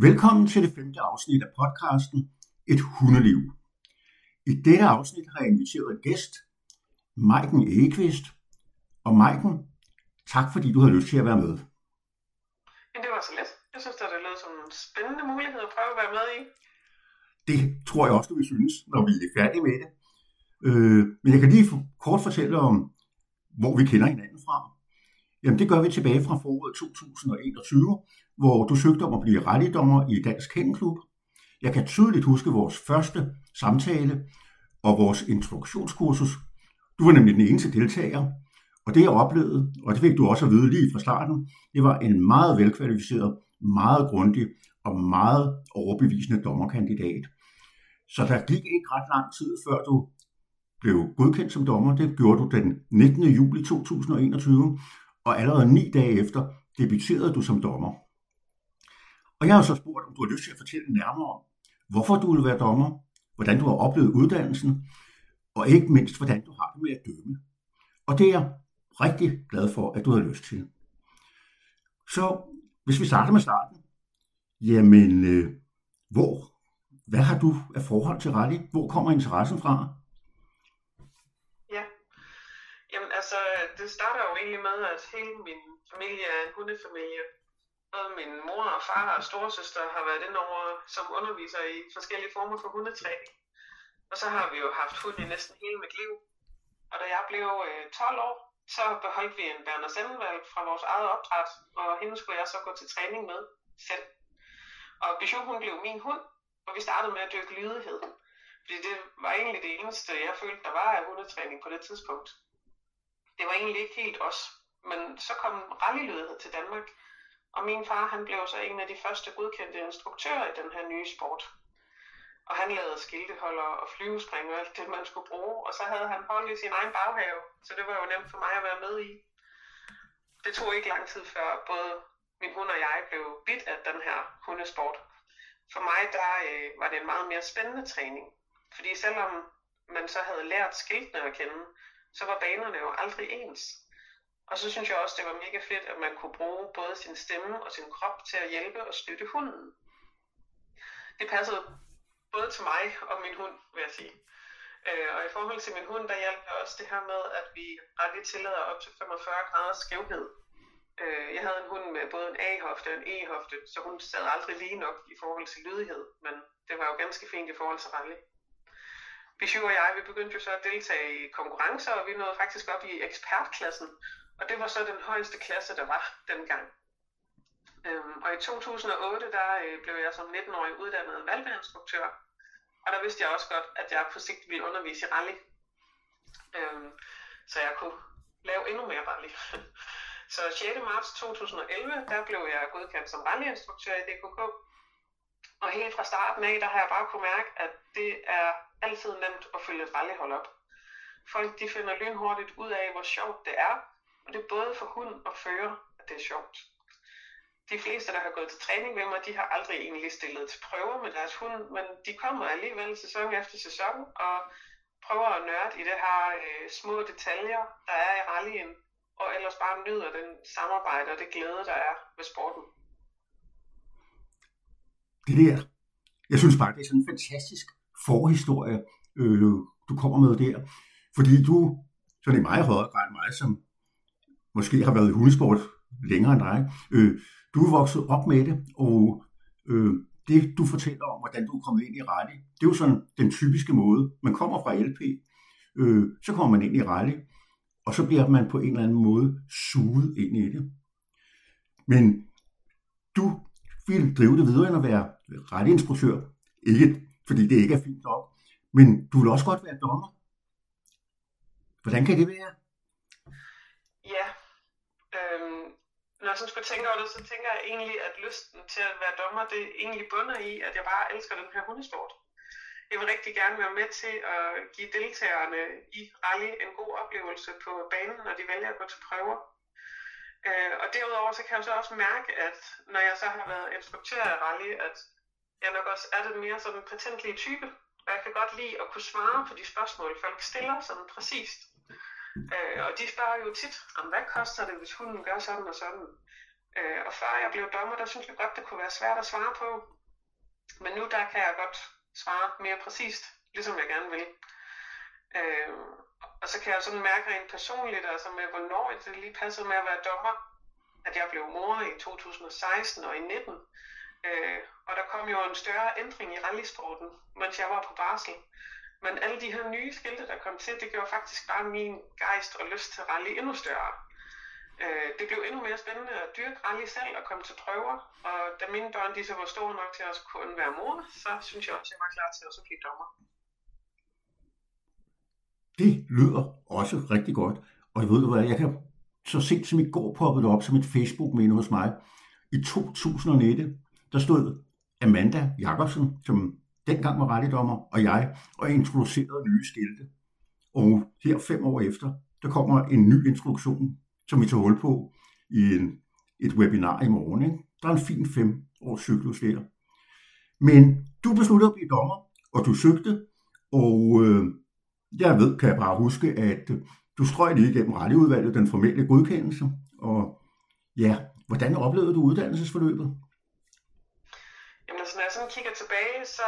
Velkommen til det femte afsnit af podcasten Et Hundeliv. I dette afsnit har jeg inviteret en gæst, Maiken Egeqvist. Og Maiken, tak fordi du har lyst til at være med. Men det var så let. Jeg synes, at det lød som en spændende mulighed at prøve at være med i. Det tror jeg også, du vil synes, når vi er færdige med det. Øh, men jeg kan lige kort fortælle om, hvor vi kender hinanden fra. Jamen det gør vi tilbage fra foråret 2021, hvor du søgte om at blive rettigdommer i Dansk Hængeklub. Jeg kan tydeligt huske vores første samtale og vores instruktionskursus. Du var nemlig den eneste deltager, og det jeg oplevede, og det fik du også at vide lige fra starten, det var en meget velkvalificeret, meget grundig og meget overbevisende dommerkandidat. Så der gik ikke ret lang tid, før du blev godkendt som dommer. Det gjorde du den 19. juli 2021, og allerede ni dage efter debuterede du som dommer. Og jeg har så spurgt, om du har lyst til at fortælle nærmere om, hvorfor du vil være dommer, hvordan du har oplevet uddannelsen, og ikke mindst, hvordan du har det med at dømme. Og det er jeg rigtig glad for, at du har lyst til. Så hvis vi starter med starten, jamen, øh, hvor, hvad har du af forhold til rally? Hvor kommer interessen fra? Ja, jamen altså, det starter jo egentlig med, at hele min familie er en hundefamilie. Både min mor og far og storesøster har været inde over som underviser i forskellige former for hundetræning. Og så har vi jo haft hund i næsten hele mit liv. Og da jeg blev øh, 12 år, så beholdt vi en Berner Sendenvalg fra vores eget opdræt, og hende skulle jeg så gå til træning med selv. Og Bijou, hun blev min hund, og vi startede med at dyrke lydighed. Fordi det var egentlig det eneste, jeg følte, der var af hundetræning på det tidspunkt. Det var egentlig ikke helt os. Men så kom rallylydighed til Danmark, og min far han blev så en af de første godkendte instruktører i den her nye sport. Og han lavede skilteholder og flyvespring og alt det, man skulle bruge. Og så havde han hold i sin egen baghave, så det var jo nemt for mig at være med i. Det tog ikke lang tid før både min hund og jeg blev bit af den her hundesport. For mig der øh, var det en meget mere spændende træning. Fordi selvom man så havde lært skiltene at kende, så var banerne jo aldrig ens. Og så synes jeg også, det var mega fedt, at man kunne bruge både sin stemme og sin krop til at hjælpe og støtte hunden. Det passede både til mig og min hund, vil jeg sige. Øh, og i forhold til min hund, der hjalp det også det her med, at vi aldrig tillader op til 45 grader skævhed. Øh, jeg havde en hund med både en A-hofte og en E-hofte, så hun sad aldrig lige nok i forhold til lydighed, men det var jo ganske fint i forhold til rally. Bichu og jeg, vi begyndte jo så at deltage i konkurrencer, og vi nåede faktisk op i ekspertklassen, og det var så den højeste klasse, der var dengang. Øhm, og i 2008, der øh, blev jeg som 19-årig uddannet valgbeinstruktør. Og der vidste jeg også godt, at jeg på sigt ville undervise i rally. Øhm, så jeg kunne lave endnu mere rally. så 6. marts 2011, der blev jeg godkendt som rallyinstruktør i DKK. Og helt fra starten af, der har jeg bare kunne mærke, at det er altid nemt at følge et rallyhold op. Folk de finder lynhurtigt ud af, hvor sjovt det er, og det er både for hund og fører, at det er sjovt. De fleste, der har gået til træning med mig, de har aldrig egentlig stillet til prøver med deres hund, men de kommer alligevel sæson efter sæson og prøver at nørde i det her øh, små detaljer, der er i rallyen, og ellers bare nyder den samarbejde og det glæde, der er ved sporten. Det der, jeg synes bare, det er sådan fantastisk forhistorie, øh, du kommer med der. Fordi du, sådan i meget højere grad mig, som måske har været i hundesport længere end dig. Øh, du er vokset op med det, og øh, det du fortæller om, hvordan du er kommet ind i rally, det er jo sådan den typiske måde. Man kommer fra LP, øh, så kommer man ind i rally, og så bliver man på en eller anden måde suget ind i det. Men du vil drive det videre end at være rallyinstruktør. Ikke fordi det ikke er fint nok, men du vil også godt være dommer. Hvordan kan det være? Ja, øhm, når jeg sådan skulle tænke over det, så tænker jeg egentlig, at lysten til at være dommer, det egentlig bunder i, at jeg bare elsker den her hundesport. Jeg vil rigtig gerne være med til at give deltagerne i rally en god oplevelse på banen, når de vælger at gå til prøver. Øh, og derudover så kan jeg så også mærke, at når jeg så har været instruktør i rally, at jeg nok også er den mere sådan patentlige type. Og jeg kan godt lide at kunne svare på de spørgsmål, folk stiller sådan præcist. Øh, og de spørger jo tit, om hvad koster det, hvis hunden gør sådan og sådan. Øh, og før jeg blev dommer, der synes jeg godt, det kunne være svært at svare på. Men nu der kan jeg godt svare mere præcist, ligesom jeg gerne vil. Øh, og så kan jeg sådan mærke rent personligt, altså med hvornår det lige passede med at være dommer, at jeg blev mor i 2016 og i 19. Øh, og der kom jo en større ændring i rallysporten, mens jeg var på barsel. Men alle de her nye skilte, der kom til, det gjorde faktisk bare min gejst og lyst til rally endnu større. Øh, det blev endnu mere spændende at dyrke rally selv og komme til prøver. Og da mine børn de så var store nok til at kunne være mor, så synes jeg også, at jeg var klar til at så blive dommer. Det lyder også rigtig godt. Og ved du hvad, jeg kan så sent som i går poppet op som et Facebook-minde hos mig. I 2019, der stod Amanda Jacobsen, som dengang var rettedommer, og jeg, og introducerede nye skilte. Og her fem år efter, der kommer en ny introduktion, som vi tager hul på i en, et webinar i morgen. Ikke? Der er en fin fem års cyklus der. Men du besluttede at blive dommer, og du søgte, og øh, jeg ved, kan jeg bare huske, at øh, du strøg lige igennem retteudvalget den formelle godkendelse, og ja, hvordan oplevede du uddannelsesforløbet? Jamen altså, når jeg sådan kigger tilbage, så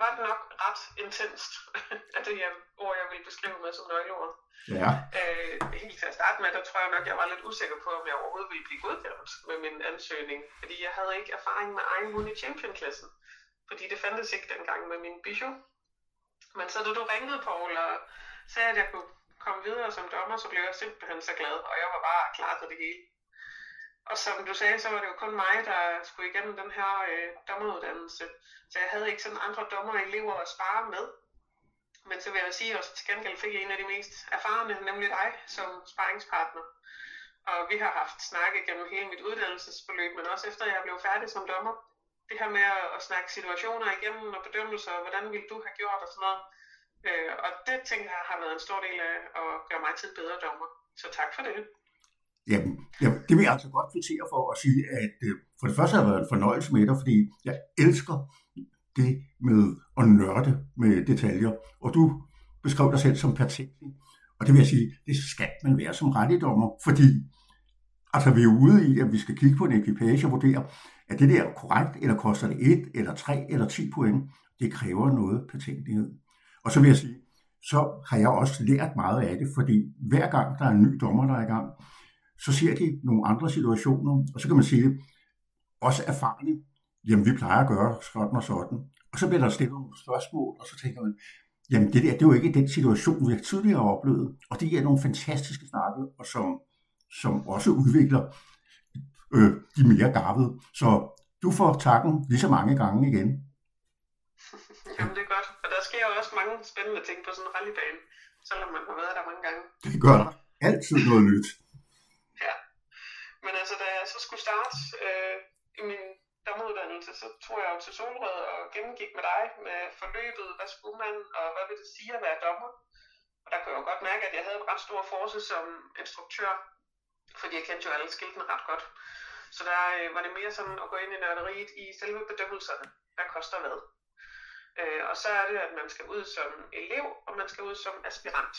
var det nok ret intenst, at det her ord, jeg ville beskrive med som nøgleord. Ja. Øh, helt til at starte med, der tror jeg nok, jeg var lidt usikker på, om jeg overhovedet ville blive godkendt med min ansøgning, fordi jeg havde ikke erfaring med egen hund i championklassen, fordi det fandtes ikke dengang med min bijou. Men så da du ringede, Paul, og sagde, at jeg kunne komme videre som dommer, så blev jeg simpelthen så glad, og jeg var bare klar til det hele. Og som du sagde, så var det jo kun mig, der skulle igennem den her øh, dommeruddannelse. Så jeg havde ikke sådan andre dommer og elever at spare med. Men så vil jeg sige også, at til gengæld fik jeg en af de mest erfarne, nemlig dig, som sparringspartner. Og vi har haft snakke gennem hele mit uddannelsesforløb, men også efter jeg blev færdig som dommer. Det her med at snakke situationer igennem og bedømmelser, og hvordan ville du have gjort og sådan noget. Øh, og det tænker jeg har været en stor del af at gøre mig til en bedre dommer. Så tak for det. Jamen, Ja, det vil jeg altså godt kvittere for at sige, at øh, for det første har det været en fornøjelse med dig, fordi jeg elsker det med at nørde med detaljer. Og du beskrev dig selv som patentlig. Og det vil jeg sige, det skal man være som rettigdommer, fordi altså, vi er ude i, at vi skal kigge på en ekvipage og vurdere, er det der korrekt, eller koster det 1, eller 3, eller 10 point? Det kræver noget patentlighed. Og så vil jeg sige, så har jeg også lært meget af det, fordi hver gang der er en ny dommer, der er i gang, så ser de nogle andre situationer, og så kan man sige, også erfarne, jamen vi plejer at gøre sådan og sådan. Og så bliver der stillet nogle spørgsmål, og så tænker man, jamen det der, det er jo ikke den situation, vi tidligere har oplevet. Og det er nogle fantastiske snakke, og som, som også udvikler øh, de mere garvede. Så du får takken lige så mange gange igen. Jamen det er godt, og der sker jo også mange spændende ting på sådan en rallybane, selvom man har været der mange gange. Det gør der altid noget nyt. Ja, men altså da jeg så skulle starte øh, i min dommeruddannelse, så tog jeg jo til Solrød og gennemgik med dig med forløbet, hvad skulle man, og hvad vil det sige at være dommer. Og der kunne jeg jo godt mærke, at jeg havde en ret stor force som instruktør, fordi jeg kendte jo alle skiltene ret godt. Så der øh, var det mere sådan at gå ind i nørderiet i selve bedømmelserne. Hvad koster hvad? Øh, og så er det, at man skal ud som elev, og man skal ud som aspirant.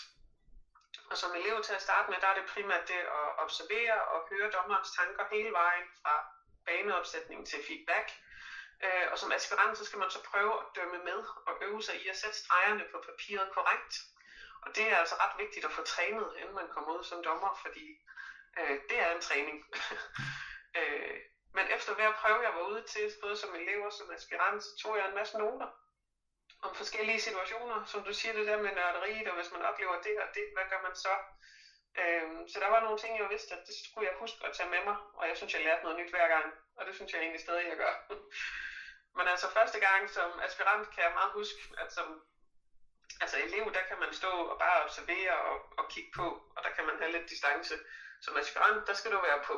Og som elev til at starte med, der er det primært det at observere og høre dommerens tanker hele vejen fra baneopsætning til feedback. Øh, og som aspirant, så skal man så prøve at dømme med og øve sig i at sætte stregerne på papiret korrekt. Og det er altså ret vigtigt at få trænet, inden man kommer ud som dommer, fordi øh, det er en træning. øh, men efter hver prøve, jeg var ude til, både som elev og som aspirant, så tog jeg en masse noter om forskellige situationer. Som du siger, det der med nørderiet, og hvis man oplever det og det, hvad gør man så? Øhm, så der var nogle ting, jeg vidste, at det skulle jeg huske at tage med mig, og jeg synes, jeg lærte noget nyt hver gang, og det synes jeg egentlig stadig, jeg gør. Men altså første gang som aspirant kan jeg meget huske, at som altså elev, der kan man stå og bare observere og, og kigge på, og der kan man have lidt distance. Som aspirant, der skal du være på.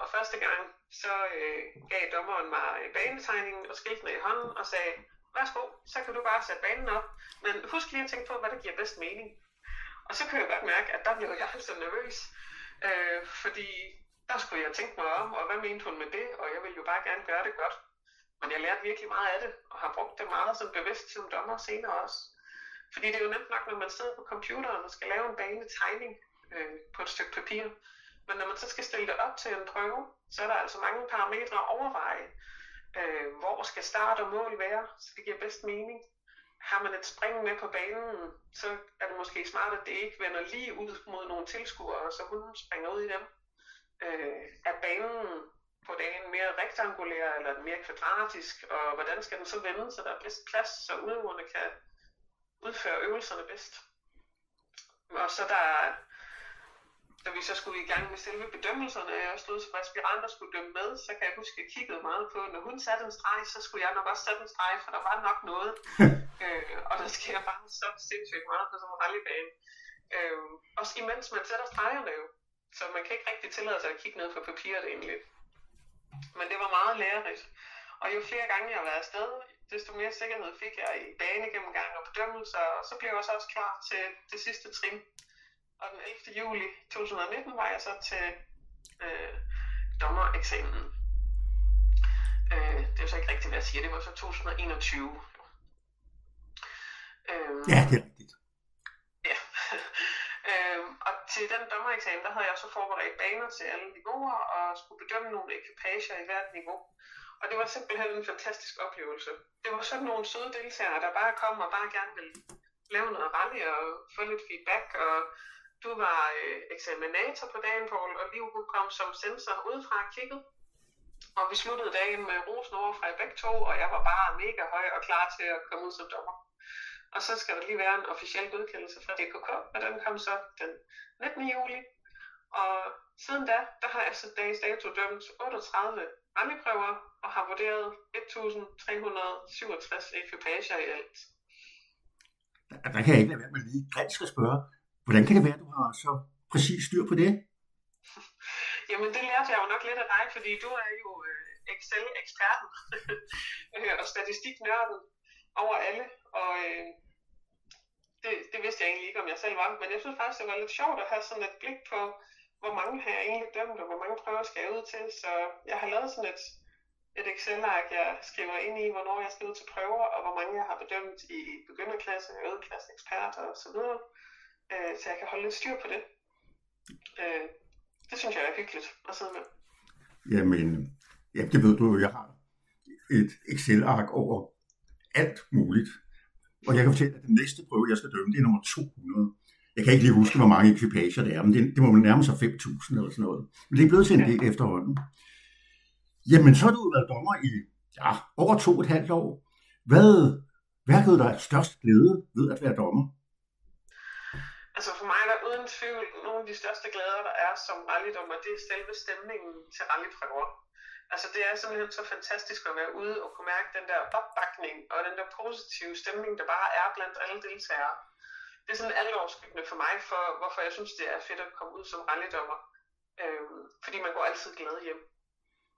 Og første gang, så øh, gav dommeren mig banetegningen og skiltene i hånden og sagde, værsgo, så kan du bare sætte banen op. Men husk lige at tænke på, hvad der giver bedst mening. Og så kunne jeg godt mærke, at der blev jeg altså nervøs. Øh, fordi der skulle jeg tænke mig om, og hvad mente hun med det? Og jeg ville jo bare gerne gøre det godt. Men jeg lærte virkelig meget af det, og har brugt det meget som bevidst som dommer senere også. Fordi det er jo nemt nok, når man sidder på computeren og skal lave en banetegning øh, på et stykke papir. Men når man så skal stille det op til en prøve, så er der altså mange parametre at overveje. Øh, hvor skal start og mål være, så det giver bedst mening. Har man et spring med på banen, så er det måske smart, at det ikke vender lige ud mod nogle tilskuere, så hun springer ud i dem. Øh, er banen på dagen mere rektangulær eller mere kvadratisk, og hvordan skal den så vende, så der er bedst plads, så udøverne kan udføre øvelserne bedst. Og så der, da vi så skulle i gang med selve bedømmelserne, og jeg stod som aspirant og skulle dømme med, så kan jeg huske, at jeg kiggede meget på, når hun satte en streg, så skulle jeg nok også sætte en streg, for der var nok noget. øh, og der sker bare så sindssygt meget på sådan en rallybane. Øh, også imens man sætter stregerne jo. Så man kan ikke rigtig tillade sig at kigge ned på papiret egentlig. Men det var meget lærerigt. Og jo flere gange jeg har været afsted, desto mere sikkerhed fik jeg i banegennemgang og bedømmelser, og så blev jeg også klar til det sidste trin. Og den 11. juli 2019 var jeg så til øh, dommereksamen. Øh, det er jo så ikke rigtigt, hvad jeg siger. Det var så 2021. Øh, ja, det er rigtigt. Ja. øh, og til den dommereksamen, der havde jeg så forberedt baner til alle niveauer og skulle bedømme nogle ekipager i hvert niveau. Og det var simpelthen en fantastisk oplevelse. Det var sådan nogle søde deltagere, der bare kom og bare gerne ville lave noget rally og få lidt feedback. Og du var øh, eksaminator på dagen, Poul, og Liv kom som sensor udefra og kiggede. Og vi sluttede dagen med rosen over fra i begge to, og jeg var bare mega høj og klar til at komme ud som dommer. Og så skal der lige være en officiel godkendelse fra DKK, og den kom så den 19. juli. Og siden da, der har jeg så dags dato dømt 38 rammeprøver og har vurderet 1.367 ekvipager i alt. Der kan jeg ikke lade være med lige ganske spørge, hvordan kan det være, at du har så præcis styr på det? Jamen, det lærte jeg jo nok lidt af dig, fordi du er jo øh, Excel-eksperten øh, og statistiknørden over alle. Og øh, det, det vidste jeg egentlig ikke, om jeg selv var. Men jeg synes faktisk, det var lidt sjovt at have sådan et blik på, hvor mange har jeg egentlig dømt, og hvor mange prøver skal jeg ud til. Så jeg har lavet sådan et, et Excel-ark, jeg skriver ind i, hvornår jeg skal ud til prøver, og hvor mange jeg har bedømt i begynderklasse, ødeklasse, så videre. Øh, så jeg kan holde lidt styr på det. Øh, det synes jeg er hyggeligt at sidde med. Jamen, ja, det ved du jo, jeg har et Excel-ark over alt muligt. Og jeg kan fortælle, at den næste prøve, jeg skal dømme, det er nummer 200. Jeg kan ikke lige huske, hvor mange ekvipager det er, men det, det må nærme sig 5.000 eller sådan noget. Men det er blevet til en del efterhånden. Jamen, så har du været dommer i ja, over to og et halvt år. Hvad, hvad givet dig størst glæde ved at være dommer? Altså for mig er der uden tvivl nogle af de største glæder, der er som rallydommer, det er selve stemningen til rallyprøver. Altså det er simpelthen så fantastisk at være ude og kunne mærke den der opbakning og den der positive stemning, der bare er blandt alle deltagere det er sådan alvorskyggende for mig, for hvorfor jeg synes, det er fedt at komme ud som rallydommer. Øh, fordi man går altid glad hjem.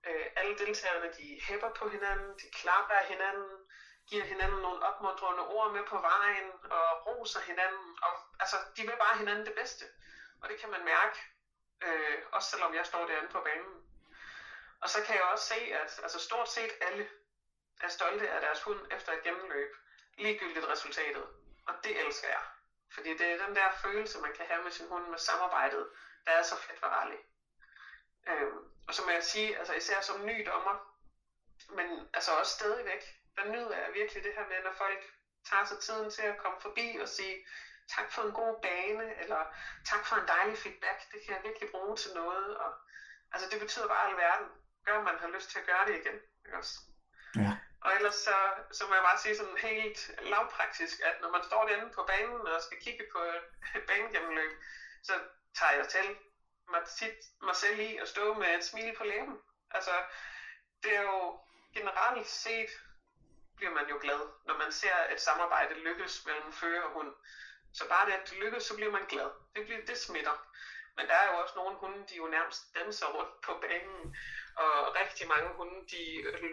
Øh, alle deltagerne, de hæpper på hinanden, de klapper af hinanden, giver hinanden nogle opmuntrende ord med på vejen, og roser hinanden, og altså, de vil bare hinanden det bedste. Og det kan man mærke, øh, også selvom jeg står derinde på banen. Og så kan jeg også se, at altså, stort set alle er stolte af deres hund efter et gennemløb, ligegyldigt resultatet. Og det elsker jeg. Fordi det er den der følelse, man kan have med sin hund med samarbejdet, der er så fedt for rally. Øhm, og så må jeg sige, altså især som ny dommer, men altså også stadigvæk, der nyder jeg virkelig det her med, når folk tager sig tiden til at komme forbi og sige, tak for en god bane, eller tak for en dejlig feedback, det kan jeg virkelig bruge til noget. Og, altså det betyder bare alverden. Gør, man har lyst til at gøre det igen. Ikke også? Ja. Og ellers så, så må jeg bare sige sådan helt lavpraktisk, at når man står derinde på banen og skal kigge på et banegennemløb, så tager jeg til mig, tit, mig selv i at stå med et smil på læben. Altså, det er jo generelt set, bliver man jo glad, når man ser et samarbejde lykkes mellem fører og hund. Så bare det, at det lykkes, så bliver man glad. Det, bliver, det smitter. Men der er jo også nogle hunde, de jo nærmest danser rundt på banen. Og rigtig mange hunde, de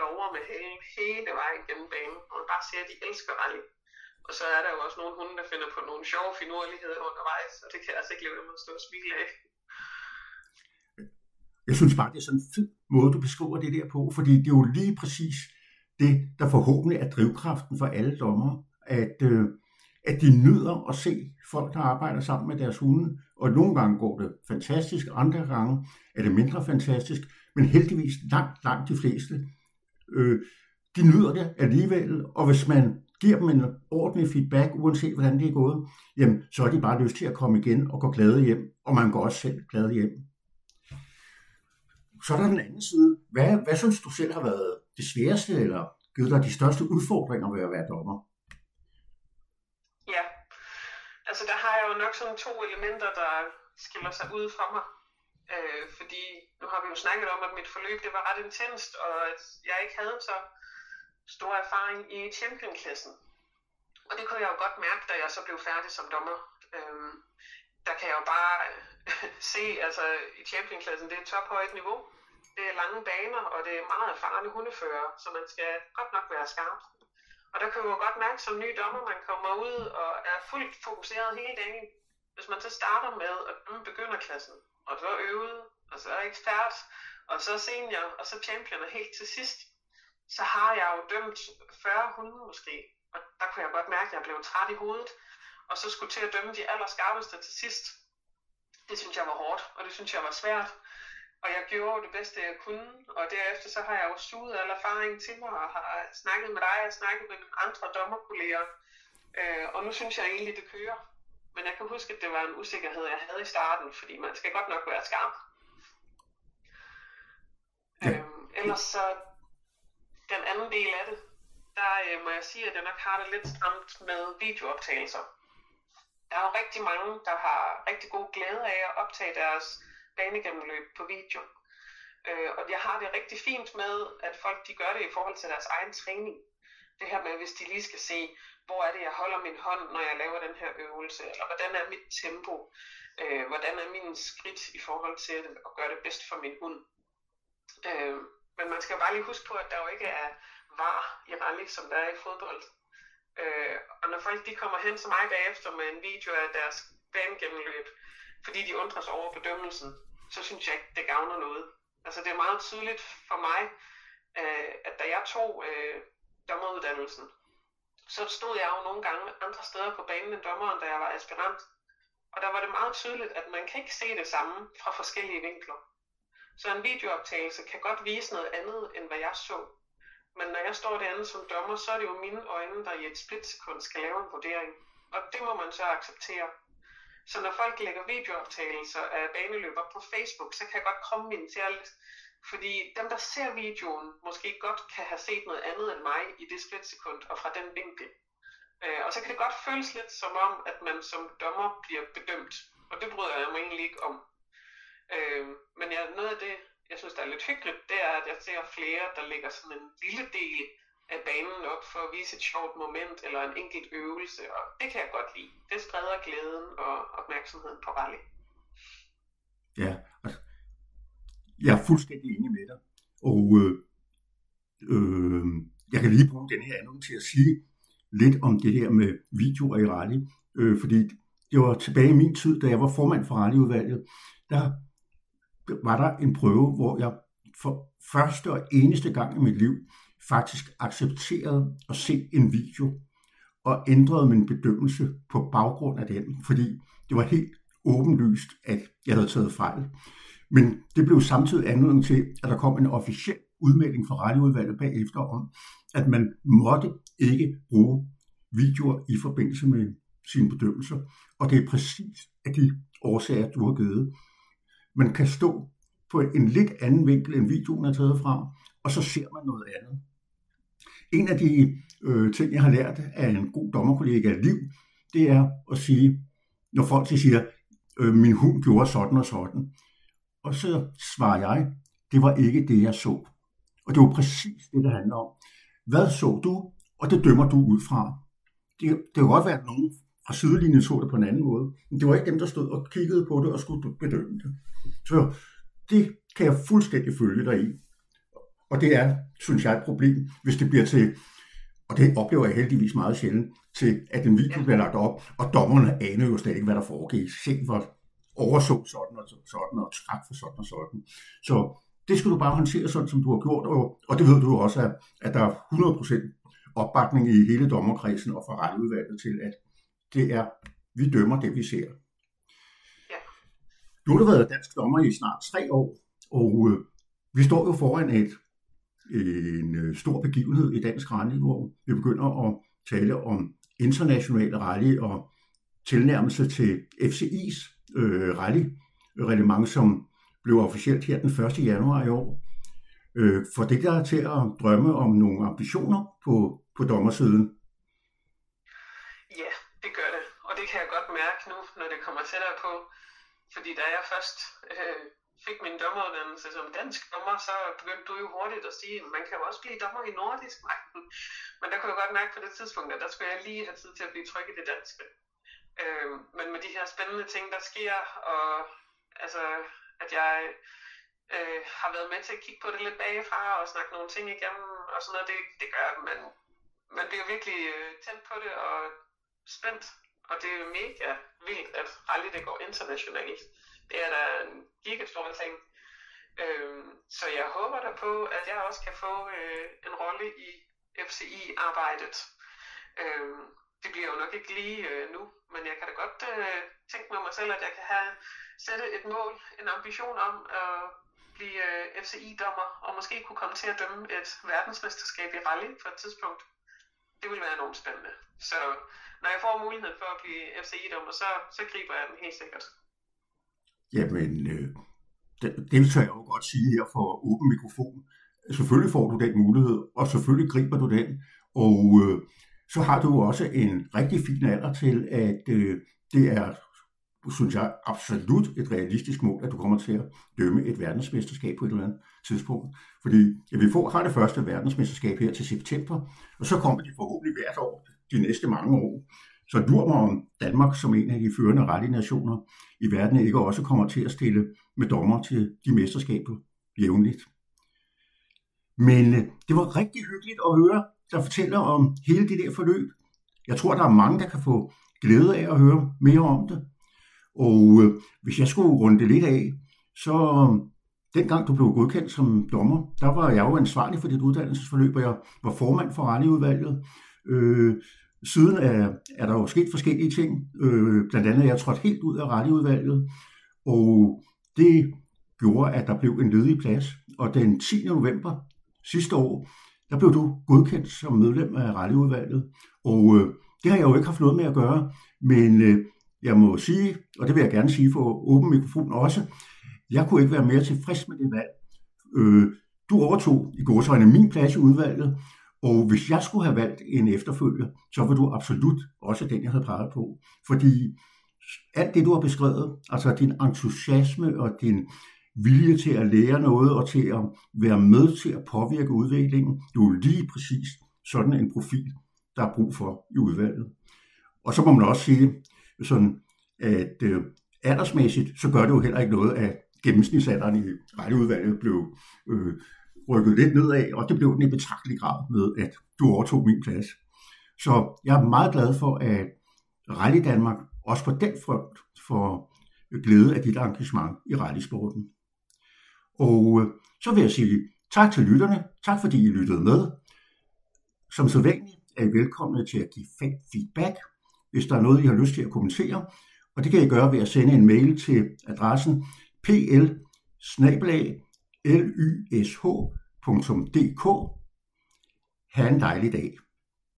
lover med halen hele vejen gennem banen. Og man bare ser, at de elsker rally. Og så er der jo også nogle hunde, der finder på nogle sjove finurligheder undervejs, og det kan jeg altså ikke leve med at stå og smile af. Jeg synes bare, det er sådan en fed måde, du beskriver det der på, fordi det er jo lige præcis det, der forhåbentlig er drivkraften for alle dommer, at, øh, at de nyder at se folk, der arbejder sammen med deres hunde, og nogle gange går det fantastisk, andre gange er det mindre fantastisk, Men heldigvis langt, langt de fleste, øh, de nyder det alligevel, og hvis man giver dem en ordentlig feedback, uanset hvordan det er gået, jamen, så har de bare lyst til at komme igen og gå glade hjem, og man går også selv glad hjem. Så er der den anden side. Hvad, hvad synes du selv har været det sværeste, eller givet dig de største udfordringer ved at være dommer? Ja, altså der har jeg jo nok sådan to elementer, der skiller sig ud fra mig. Øh, fordi nu har vi jo snakket om, at mit forløb det var ret intenst, og at jeg ikke havde så stor erfaring i championklassen. Og det kunne jeg jo godt mærke, da jeg så blev færdig som dommer. Øhm, der kan jeg jo bare se, altså i championklassen, det er tophøjt niveau. Det er lange baner, og det er meget erfarne hundefører, så man skal godt nok være skarp. Og der kan man jo godt mærke som ny dommer, man kommer ud og er fuldt fokuseret hele dagen. Hvis man så starter med at begynde klassen, og så øvet, og så er ekspert, og så senior, og så champion, og helt til sidst, så har jeg jo dømt 40 hunde måske. Og der kunne jeg godt mærke, at jeg blev træt i hovedet, og så skulle til at dømme de allerskarpeste til sidst. Det synes jeg var hårdt, og det synes jeg var svært. Og jeg gjorde det bedste, jeg kunne, og derefter så har jeg jo suget al erfaring til mig, og har snakket med dig, og snakket med mine andre dommerkolleger, øh, og nu synes jeg egentlig, det kører. Men jeg kan huske, at det var en usikkerhed, jeg havde i starten, fordi man skal godt nok være skarp. Ja. Øhm, ellers så, den anden del af det, der øh, må jeg sige, at jeg nok har det lidt stramt med videooptagelser. Der er jo rigtig mange, der har rigtig god glæde af at optage deres banegennemløb på video. Øh, og jeg har det rigtig fint med, at folk de gør det i forhold til deres egen træning. Det her med, hvis de lige skal se, hvor er det, jeg holder min hånd, når jeg laver den her øvelse, eller hvordan er mit tempo, øh, hvordan er min skridt i forhold til at gøre det bedst for min hund. Øh, men man skal bare lige huske på, at der jo ikke er var i rally, som der er i fodbold. Øh, og når folk de kommer hen til mig bagefter med en video af deres banegennemløb, fordi de undres over bedømmelsen, så synes jeg ikke, det gavner noget. Altså det er meget tydeligt for mig, øh, at da jeg tog øh, dommeruddannelsen, så stod jeg jo nogle gange andre steder på banen end dommeren, da jeg var aspirant. Og der var det meget tydeligt, at man kan ikke se det samme fra forskellige vinkler. Så en videooptagelse kan godt vise noget andet, end hvad jeg så. Men når jeg står derinde som dommer, så er det jo mine øjne, der i et splitsekund skal lave en vurdering. Og det må man så acceptere. Så når folk lægger videooptagelser af baneløber på Facebook, så kan jeg godt komme ind til alt. Fordi dem, der ser videoen, måske godt kan have set noget andet end mig i det splitsekund og fra den vinkel. Øh, og så kan det godt føles lidt som om, at man som dommer bliver bedømt. Og det bryder jeg mig egentlig ikke om. Øh, men jeg, noget af det, jeg synes, der er lidt hyggeligt, det er, at jeg ser flere, der lægger sådan en lille del af banen op for at vise et sjovt moment eller en enkelt øvelse, og det kan jeg godt lide. Det spreder glæden og opmærksomheden på rally. Ja, jeg er fuldstændig enig med dig. Og øh, øh, jeg kan lige bruge den her anden til at sige lidt om det der med videoer i rally, øh, fordi det var tilbage i min tid, da jeg var formand for rallyudvalget, der var der en prøve, hvor jeg for første og eneste gang i mit liv faktisk accepterede at se en video og ændrede min bedømmelse på baggrund af den, fordi det var helt åbenlyst, at jeg havde taget fejl. Men det blev samtidig anledning til, at der kom en officiel udmelding fra radioudvalget bagefter om, at man måtte ikke bruge videoer i forbindelse med sine bedømmelser. Og det er præcis af de årsager, du har givet. Man kan stå på en lidt anden vinkel, end videoen er taget fra, og så ser man noget andet. En af de øh, ting, jeg har lært af en god dommerkollega Liv, det er at sige, når folk siger, øh, min hund gjorde sådan og sådan, og så svarer jeg, det var ikke det, jeg så. Og det var præcis det, det handler om. Hvad så du, og det dømmer du ud fra. Det, det kan godt være, at nogen fra sidelinjen så det på en anden måde, men det var ikke dem, der stod og kiggede på det og skulle bedømme det. Så det kan jeg fuldstændig følge dig i. Og det er, synes jeg, et problem, hvis det bliver til, og det oplever jeg heldigvis meget sjældent, til at en video bliver lagt op, og dommerne aner jo slet ikke, hvad der foregik. Se, hvor overså sådan og sådan, og træk for sådan og sådan. Så det skal du bare håndtere sådan, som du har gjort, og, og det ved du også, at, at der er 100% opbakning i hele dommerkredsen og fra retteudvalget til, at det er, vi dømmer det, vi ser. Ja. Du har været dansk dommer i snart tre år, og øh, vi står jo foran et, en øh, stor begivenhed i dansk rally, hvor vi begynder at tale om internationale rally og tilnærmelse til FCI's øh, rally reglement, som blev officielt her den 1. januar i år. Øh, for det der til at drømme om nogle ambitioner på, på dommersiden. Ja, det gør det. Og det kan jeg godt mærke nu, når det kommer tættere på. Fordi da jeg først øh, fik min dommeruddannelse som dansk dommer, så begyndte du jo hurtigt at sige, at man kan jo også blive dommer i nordisk magten. Men der kunne jeg godt mærke på det tidspunkt, at der skulle jeg lige have tid til at blive tryg i det danske. Øh, men med de her spændende ting, der sker, og altså, at jeg øh, har været med til at kigge på det lidt bagfra og snakke nogle ting igennem og sådan noget, det, det gør, at man, man bliver virkelig øh, tændt på det og spændt. Og det er mega vildt, at rally det går internationalt. Det er da en gigastor ting. Øh, så jeg håber da på, at jeg også kan få øh, en rolle i FCI-arbejdet. Øh, det bliver jo nok ikke lige øh, nu, men jeg kan da godt øh, tænke med mig selv, at jeg kan have sætte et mål, en ambition om at blive øh, FCI-dommer, og måske kunne komme til at dømme et verdensmesterskab i rally på et tidspunkt. Det ville være enormt spændende. Så når jeg får muligheden for at blive FCI-dommer, så, så griber jeg den helt sikkert. Jamen, øh, det, det tør jeg jo godt sige her for åben mikrofon. Selvfølgelig får du den mulighed, og selvfølgelig griber du den. Og øh, så har du også en rigtig fin alder til, at øh, det er synes jeg, absolut et realistisk mål, at du kommer til at dømme et verdensmesterskab på et eller andet tidspunkt. Fordi ja, vi får, har det første verdensmesterskab her til september, og så kommer de forhåbentlig hvert år de næste mange år. Så dur mig om Danmark som en af de førende rettige nationer i verden ikke også kommer til at stille med dommer til de mesterskaber jævnligt. Men øh, det var rigtig hyggeligt at høre, der fortæller om hele det der forløb. Jeg tror, der er mange, der kan få glæde af at høre mere om det. Og øh, hvis jeg skulle runde det lidt af, så øh, dengang du blev godkendt som dommer, der var jeg jo ansvarlig for dit uddannelsesforløb, og jeg var formand for rallyudvalget. Øh, siden er, er der jo sket forskellige ting. Øh, blandt andet er jeg trådt helt ud af Rally-udvalget, og det gjorde, at der blev en ledig plads. Og den 10. november sidste år, der blev du godkendt som medlem af Rally-udvalget. Og øh, det har jeg jo ikke haft noget med at gøre, men øh, jeg må sige, og det vil jeg gerne sige for åben mikrofon også, jeg kunne ikke være mere tilfreds med det valg. Øh, du overtog i godsøjne min plads i udvalget, og hvis jeg skulle have valgt en efterfølger, så var du absolut også den, jeg havde peget på. Fordi alt det, du har beskrevet, altså din entusiasme og din vilje til at lære noget og til at være med til at påvirke udviklingen, du er lige præcis sådan en profil, der er brug for i udvalget. Og så må man også sige, sådan at øh, aldersmæssigt, så gør det jo heller ikke noget, at gennemsnitsalderen i retteudvalget blev øh, rykket lidt nedad, og det blev den i betragtelig grad med, at du overtog min plads. Så jeg er meget glad for, at Rally Danmark også på den front får glæde af dit engagement i rallysporten. Og øh, så vil jeg sige tak til lytterne. Tak fordi I lyttede med. Som så vanligt er I velkomne til at give feedback hvis der er noget, I har lyst til at kommentere. Og det kan I gøre ved at sende en mail til adressen pl lysh.dk. Ha' en dejlig dag.